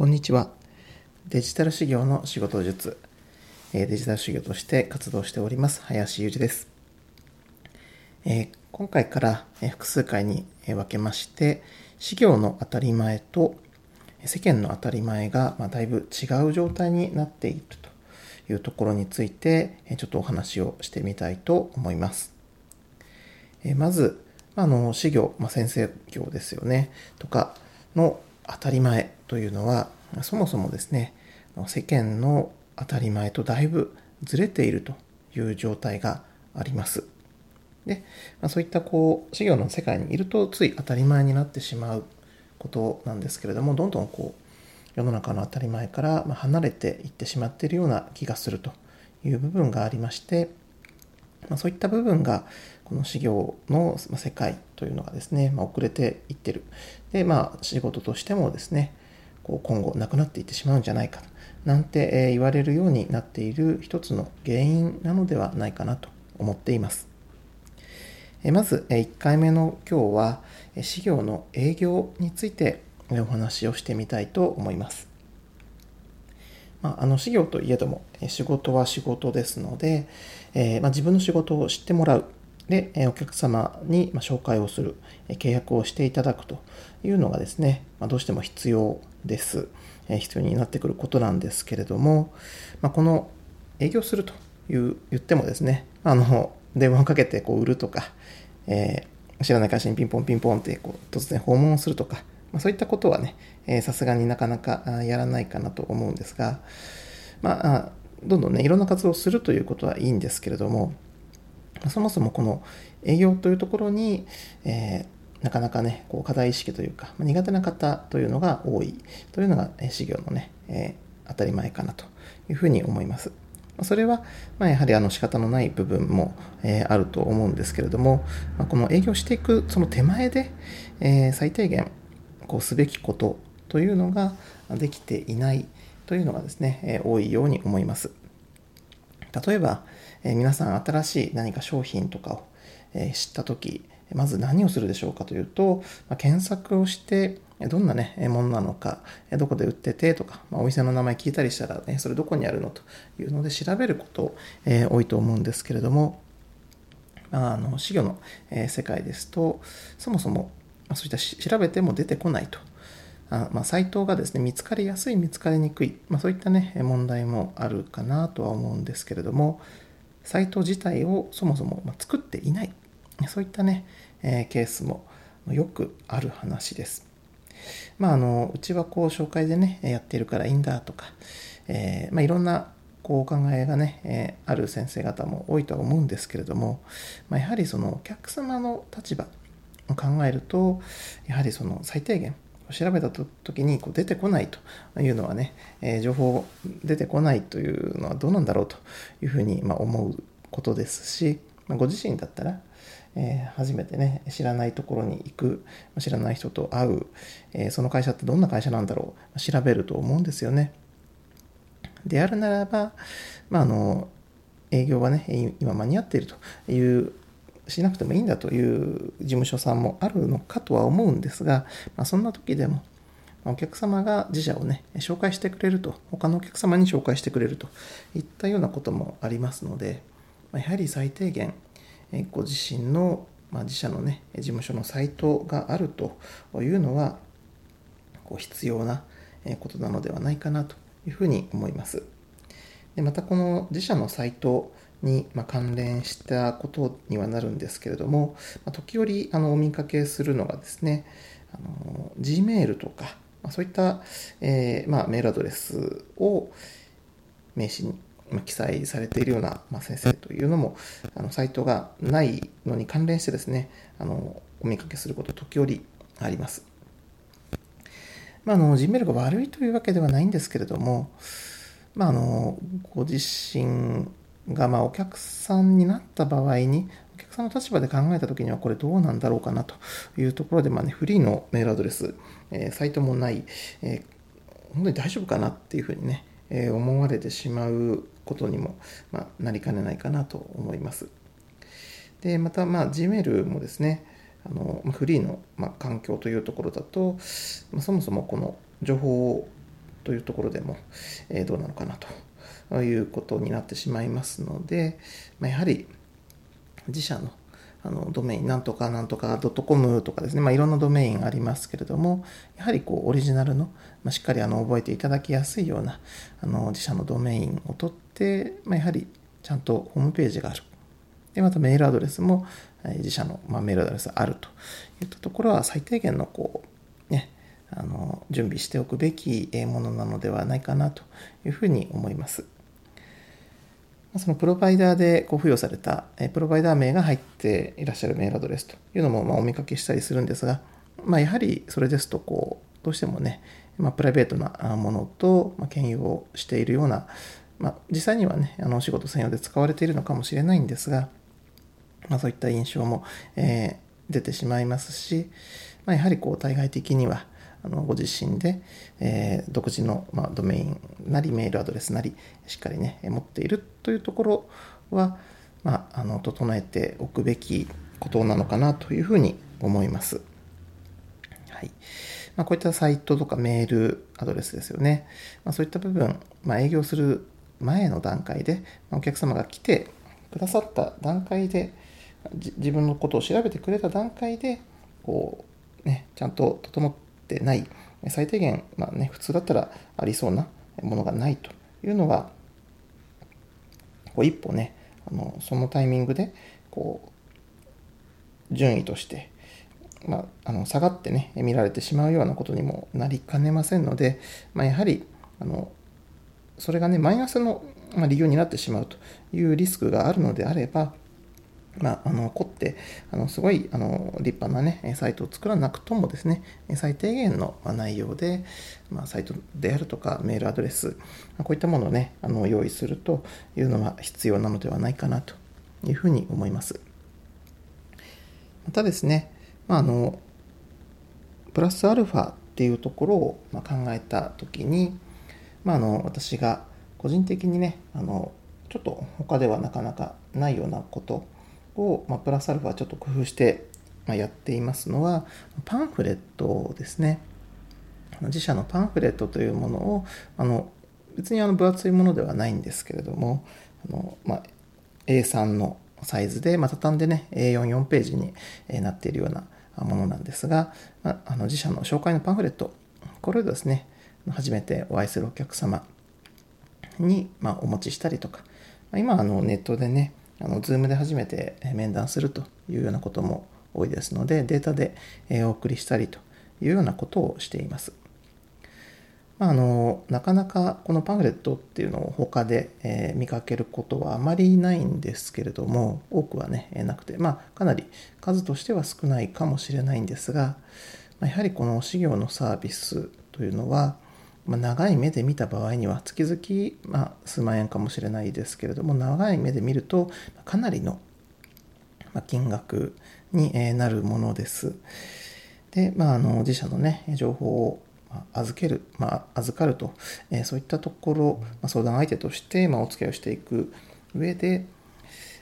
こんにちは。デジタル修行の仕事術、デジタル修行として活動しております、林裕二です。今回から複数回に分けまして、修行の当たり前と世間の当たり前がだいぶ違う状態になっているというところについて、ちょっとお話をしてみたいと思います。まず、あの、修行、まあ、先生業ですよね、とかの当たり前というのは、そもそもですね、世間の当たり前とだいぶずれているという状態があります。で、まあ、そういったこう、修行の世界にいるとつい当たり前になってしまうことなんですけれども、どんどんこう、世の中の当たり前から離れていってしまっているような気がするという部分がありまして、まあ、そういった部分がこの修行の世界というのがですね、まあ、遅れていってる。で、まあ、仕事としてもですね、こう今後なくなっていってしまうんじゃないかなんて言われるようになっている一つの原因なのではないかなと思っています。まず1回目の今日は事業の営業についてお話をしてみたいと思います。まあ、あの事業といえども仕事は仕事ですので、えー、まあ、自分の仕事を知ってもらうで、お客様に紹介をする、契約をしていただくというのがですね、どうしても必要です。必要になってくることなんですけれども、まこの営業するという言ってもですね、あの、電話をかけてこう売るとか、えー、知らない会社にピンポンピンポンってこう突然訪問するとか、まあ、そういったことはね、さすがになかなかやらないかなと思うんですが、まあ、どんどんね、いろんな活動をするということはいいんですけれども、そもそもこの営業というところに、えー、なかなかね、こう課題意識というか、苦手な方というのが多いというのが、事業のね、えー、当たり前かなというふうに思います。それは、まあ、やはりあの仕方のない部分も、えー、あると思うんですけれども、まあ、この営業していくその手前で、え、最低限こうすべきことというのができていないというのがですね、えー、多いように思います。例えば、え皆さん新しい何か商品とかを、え知った時まず何をするでしょうかというと、ま検索をしてどんなね、ものなのか、どこで売っててとか、まお店の名前聞いたりしたらね、それどこにあるのというので調べること、え多いと思うんですけれども、あ、の、死魚の、え世界ですと、そもそも、まそういった調べても出てこないと。あまあ、サイトがですね、見つかりやすい、見つかりにくい、まあ、そういったね、問題もあるかなとは思うんですけれども、サイト自体をそもそも作っていない。そういったね、えー、ケースもよくある話です。まあ、あの、うちはこう紹介でね、やっているからいいんだとか、えー、まあ、いろんなこうお考えがね、えー、ある先生方も多いとは思うんですけれども、まあ、やはりそのお客様の立場を考えると、やはりその最低限、調べた時にこう出てこないというのはね、え、情報出てこないというのはどうなんだろうというふうにま思うことですし、ま、ご自身だったら、え、初めてね知らないところに行く知らない人と会う、え、その会社ってどんな会社なんだろう調べると思うんですよね。であるならば、まあ、あの営業はね今間に合っているというしなくてもいいんだという事務所さんもあるのかとは思うんですが、まあ、そんな時でもお客様が自社をね、紹介してくれると、他のお客様に紹介してくれるといったようなこともありますので、やはり最低限、ご自身の、まあ、自社のね、事務所のサイトがあるというのは、こう必要なことなのではないかなというふうに思います。でまたこの自社のサイトにま関連したことにはなるんですけれども、ま時折あのお見かけするのがですね、あの Gmail とか、まそういった、えーまあ、メールアドレスを名刺に記載されているような、まあ、先生というのもあのサイトがないのに関連してですねあのお見かけすること時折あります。まあ、あの Gmail が悪いというわけではないんですけれども、まあ、あのご自身がまあお客さんになった場合に、お客さんの立場で考えたときにはこれどうなんだろうかなというところで、まあね、フリーのメールアドレス、えー、サイトもない、えー、本当に大丈夫かなっていうふうにね、えー、思われてしまうことにも、まあ、なりかねないかなと思います。で、また、まあ、Gmail もですね、あのフリーの、まあ、環境というところだと、まあ、そもそもこの情報というところでも、えー、どうなのかなとということになってしまいますので、まあ、やはり自社のあのドメインなんとかなんとか .com とかですね、まあ、いろんなドメインありますけれども、やはりこうオリジナルの、まあ、しっかりあの覚えていただきやすいようなあの自社のドメインを取って、まあ、やはりちゃんとホームページがある。で、またメールアドレスも自社の、まあ、メールアドレスあるといったところは最低限のこう、ね、あの準備しておくべきものなのではないかなというふうに思います。そのプロバイダーでこう付与されたプロバイダー名が入っていらっしゃるメールアドレスというのもまお見かけしたりするんですが、まあ、やはりそれですとこうどうしてもね、まあ、プライベートなものと兼用をしているような、まあ、実際にはねあのお仕事専用で使われているのかもしれないんですが、ま、そういった印象も、えー、出てしまいますし、ま、やはりこう対外的にはあのご自身で、えー、独自の、まあ、ドメインなりメールアドレスなりしっかりね持っているというところは、まあ、あの整えておくべきことなのかなというふうに思います。はいまあ、こういったサイトとかメールアドレスですよね。まあ、そういった部分、まあ、営業する前の段階で、まお客様が来てくださった段階で、自分のことを調べてくれた段階で、こう、ね、ちゃんと整ってない、最低限、まあね、普通だったらありそうなものがないというのは、こう一歩ね、あのそのタイミングで、こう、順位として、まあ、あの下がってね、見られてしまうようなことにもなりかねませんので、まあ、やはり、あの、それがね、マイナスの理由になってしまうというリスクがあるのであれば、まあ、あの凝ってあのすごいあの立派な、ね、サイトを作らなくともですね最低限の内容で、まあ、サイトであるとかメールアドレスこういったものを、ね、あの用意するというのは必要なのではないかなというふうに思います。またですね、まあ、あのプラスアルファっていうところを考えた時に、まあ、あの私が個人的にねあのちょっと他ではなかなかないようなことを、まあ、プラスアルファちょっと工夫してまやっていますのはパンフレットですね。自社のパンフレットというものをあの別にあの分厚いものではないんですけれどもあの、まあ、A3 のサイズで、まあ、畳んでね A44 ページになっているようなものなんですが、まあ、あの自社の紹介のパンフレットこれをですね初めてお会いするお客様に、まあ、お持ちしたりとか今あのネットでねあの Zoom で初めて面談するというようなことも多いですので、データでお送りしたりというようなことをしています。まあ、あのなかなかこのパンフレットっていうのを他で、え、見かけることはあまりないんですけれども多くはねなくてまあかなり数としては少ないかもしれないんですが、ま、やはりこの事業のサービスというのはまあ、長い目で見た場合には月々、まあ、数万円かもしれないですけれども長い目で見るとかなりの金額になるものです。で、まあ、あの自社のね情報を預ける、まあ、預かると、えそういったところ、ま、相談相手として、ま、お付き合いをしていく上で、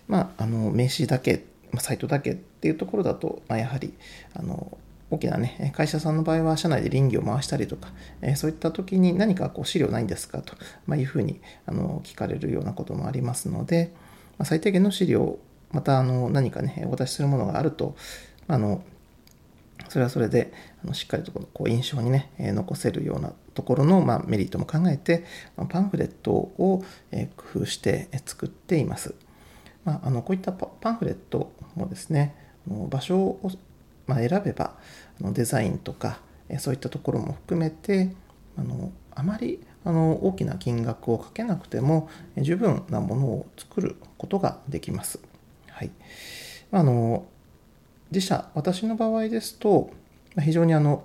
まあ、あの名刺だけ、ま、サイトだけっていうところだと、ま、やはりあの大きなね、会社さんの場合は社内で臨機を回したりとか、えそういった時に何かこう資料ないんですかと、まいうふうにあの聞かれるようなこともありますので、ま最低限の資料、またあの何かね、お渡しするものがあると、あのそれはそれであのしっかりとこう印象にね、え残せるようなところの、まメリットも考えて、パンフレットを、え工夫して作っています。まあ、あのこういったパンフレットもですね、場所をまあ、選べばあのデザインとかそういったところも含めてあのあまりあの大きな金額をかけなくても十分なものを作ることができます。はい、あの自社私の場合ですと非常にあの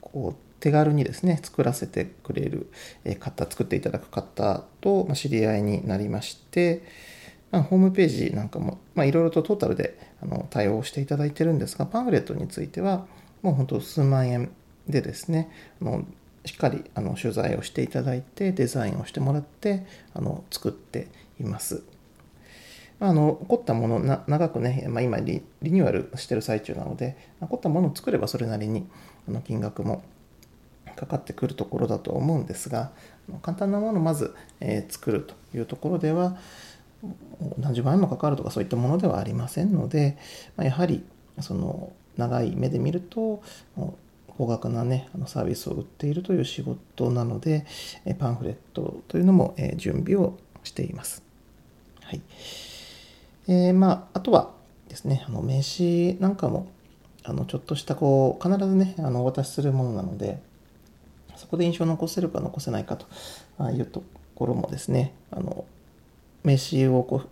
こう手軽にですね作らせてくれる方作っていただく方と知り合いになりましてあ、ホームページなんかもいろいろとトータルであの対応していただいてるんですが、パンフレットについては、もう本当数万円でですね、あのしっかりあの取材をしていただいて、デザインをしてもらってあの作っています。あの起こったものな、長くね、まあ、今リニューアルしてる最中なので、起こったものを作ればそれなりにあの金額もかかってくるところだと思うんですが簡単なものをまず、え作るというところでは何十万円もかかるとかそういったものではありませんので、まやはりその長い目で見ると高額なねあのサービスを売っているという仕事なのでパンフレットというのも準備をしています。はいえー、まあ、あとはですねあの名刺なんかもあのちょっとしたこう必ずねあのお渡しするものなのでそこで印象を残せるか残せないかというところもですねあの名刺をこ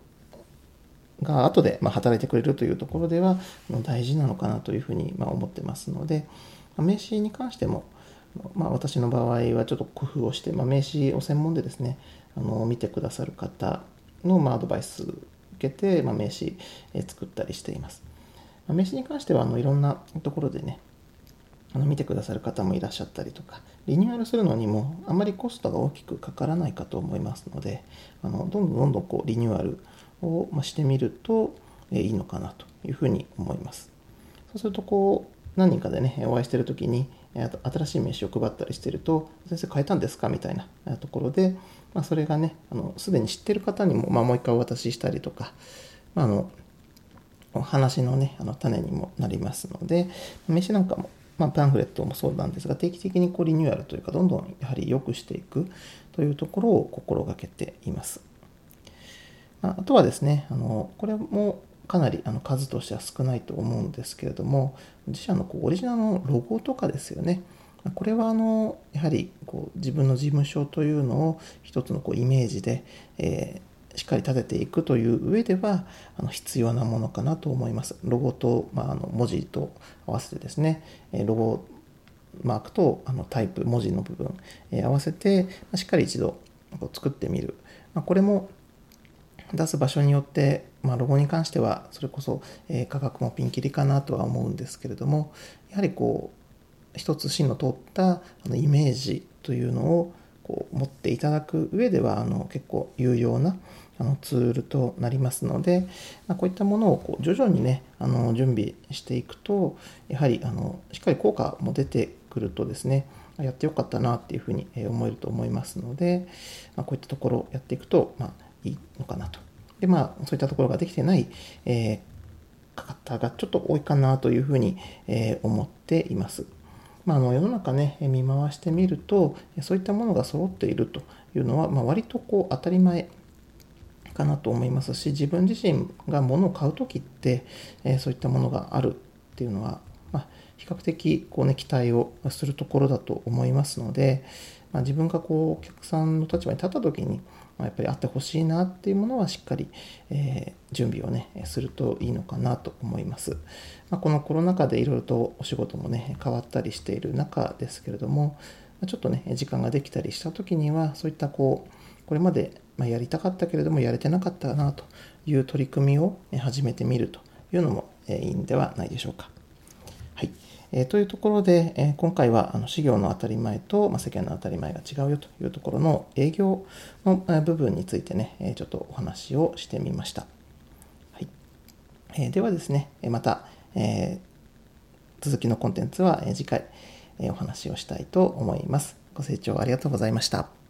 うが後でま働いてくれるというところでは大事なのかなというふうにま思ってますので名刺に関しても、まあ、私の場合はちょっと工夫をして、まあ、名刺を専門でですねあの見てくださる方のまアドバイス受けて、ま名刺作ったりしています。名刺に関してはあのいろんなところでねあの見てくださる方もいらっしゃったりとかリニューアルするのにもあまりコストが大きくかからないかと思いますのであのどんどんどんどんこうリニューアルをしてみるといいのかなというふうに思いますそうするとこう何人かでねお会いしてる時に新しい名刺を配ったりしてると「先生変えたんですか?」みたいなところで、まあ、それがねすでに知ってる方にも、まあ、もう一回お渡ししたりとか、まあ、あの話のね、あの種にもなりますので、名刺なんかも、まあ、パンフレットもそうなんですが、定期的にこうリニューアルというか、どんどんやはり良くしていくというところを心がけています。あ、あとはですね、あのこれもかなりあの数としては少ないと思うんですけれども、自社のこうオリジナルのロゴとかですよね。これはあのやはりこう自分の事務所というのを一つのこうイメージで、えーしっかり立てていくという上ではあの必要なものかなと思います。ロゴと、まあ、あの文字と合わせてですね、ロゴマークとあのタイプ、文字の部分、え合わせて、しっかり一度作ってみる。ま、これも出す場所によって、まあ、ロゴに関してはそれこそ、え価格もピンキリかなとは思うんですけれどもやはりこう一つ芯の通ったあのイメージというのをこう持っていただく上ではあの結構有用なあのツールとなりますので、ま、こういったものをこう徐々にねあの準備していくとやはりあのしっかり効果も出てくるとですねやってよかったなっていうふうに思えると思いますので、ま、こういったところをやっていくと、ま、いいのかなと。でまあそういったところができてない、えー、方がちょっと多いかなというふうに、え、思っています。まあ、あの世の中ね見回してみるとそういったものが揃っているというのは、ま、割とこう当たり前かなと思いますし自分自身が物を買う時って、えそういったものがあるっていうのは、まあ、比較的こう、ね、期待をするところだと思いますので、まあ、自分がこうお客さんの立場に立った時に、まあ、やっぱりあってほしいなっていうものはしっかり、えー、準備をねするといいのかなと思います。まあ、このコロナ禍でいろいろとお仕事もね変わったりしている中ですけれどもちょっとね時間ができたりした時にはそういったこうこれまでまやりたかったけれどもやれてなかったなという取り組みを始めてみるというのもいいんではないでしょうか。はいえ、というところで、え、今回はあの事業の当たり前と、ま、世間の当たり前が違うよというところの営業の部分についてね、え、ちょっとお話をしてみました。はいえー、ではですね、また、え、続きのコンテンツは次回お話をしたいと思います。ご清聴ありがとうございました。